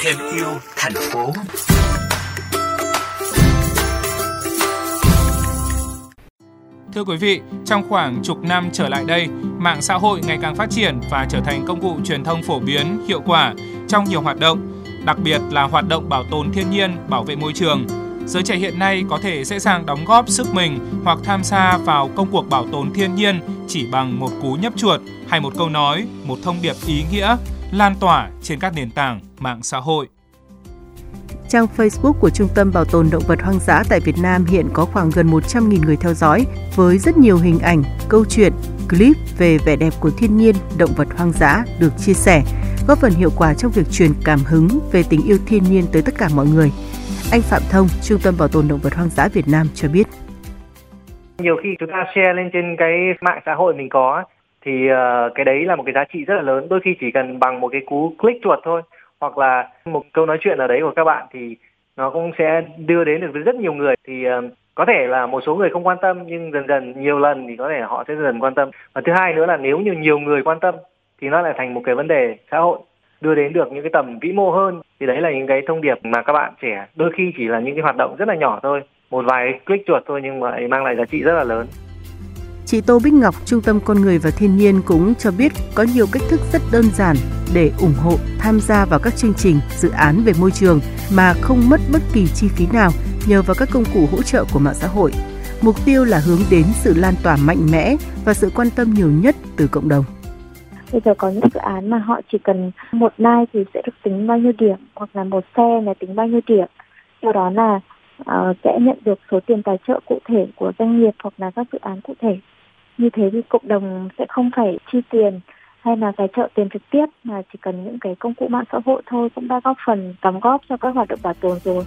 Thêm yêu thành phố. Thưa quý vị, trong khoảng chục năm trở lại đây, mạng xã hội ngày càng phát triển và trở thành công cụ truyền thông phổ biến, hiệu quả trong nhiều hoạt động, đặc biệt là hoạt động bảo tồn thiên nhiên, bảo vệ môi trường. Giới trẻ hiện nay có thể dễ dàng đóng góp sức mình hoặc tham gia vào công cuộc bảo tồn thiên nhiên chỉ bằng một cú nhấp chuột hay một câu nói, một thông điệp ý nghĩa lan tỏa trên các nền tảng mạng xã hội. Trang Facebook của Trung tâm Bảo tồn Động vật Hoang dã tại Việt Nam hiện có khoảng gần 100.000 người theo dõi với rất nhiều hình ảnh, câu chuyện, clip về vẻ đẹp của thiên nhiên, động vật hoang dã được chia sẻ, góp phần hiệu quả trong việc truyền cảm hứng về tình yêu thiên nhiên tới tất cả mọi người. Anh Phạm Thông, Trung tâm Bảo tồn Động vật Hoang dã Việt Nam cho biết. Nhiều khi chúng ta share lên trên cái mạng xã hội mình có thì ờ, cái đấy là một cái giá trị rất là lớn. Đôi khi chỉ cần bằng một cái cú click chuột thôi hoặc là một câu nói chuyện ở đấy của các bạn thì nó cũng sẽ đưa đến được với rất nhiều người thì ờ, có thể là một số người không quan tâm nhưng dần dần nhiều lần thì có thể họ sẽ dần quan tâm và thứ hai nữa là nếu như nhiều người quan tâm thì nó lại thành một cái vấn đề xã hội đưa đến được những cái tầm vĩ mô hơn thì đấy là những cái thông điệp mà các bạn trẻ đôi khi chỉ là những cái hoạt động rất là nhỏ thôi một vài click chuột thôi nhưng mà mang lại giá trị rất là lớn Chị Tô Bích Ngọc, Trung tâm Con Người và Thiên nhiên cũng cho biết có nhiều cách thức rất đơn giản để ủng hộ, tham gia vào các chương trình, dự án về môi trường mà không mất bất kỳ chi phí nào nhờ vào các công cụ hỗ trợ của mạng xã hội. Mục tiêu là hướng đến sự lan tỏa mạnh mẽ và sự quan tâm nhiều nhất từ cộng đồng. Bây giờ có những dự án mà họ chỉ cần một like thì sẽ được tính bao nhiêu điểm hoặc là một xe là tính bao nhiêu điểm. Do đó là uh, sẽ nhận được số tiền tài trợ cụ thể của doanh nghiệp hoặc là các dự án cụ thể. Như thế thì cộng đồng sẽ không phải chi tiền hay là tài trợ tiền trực tiếp mà chỉ cần những cái công cụ mạng xã hội thôi cũng đã góp phần đóng góp cho các hoạt động bảo tồn rồi.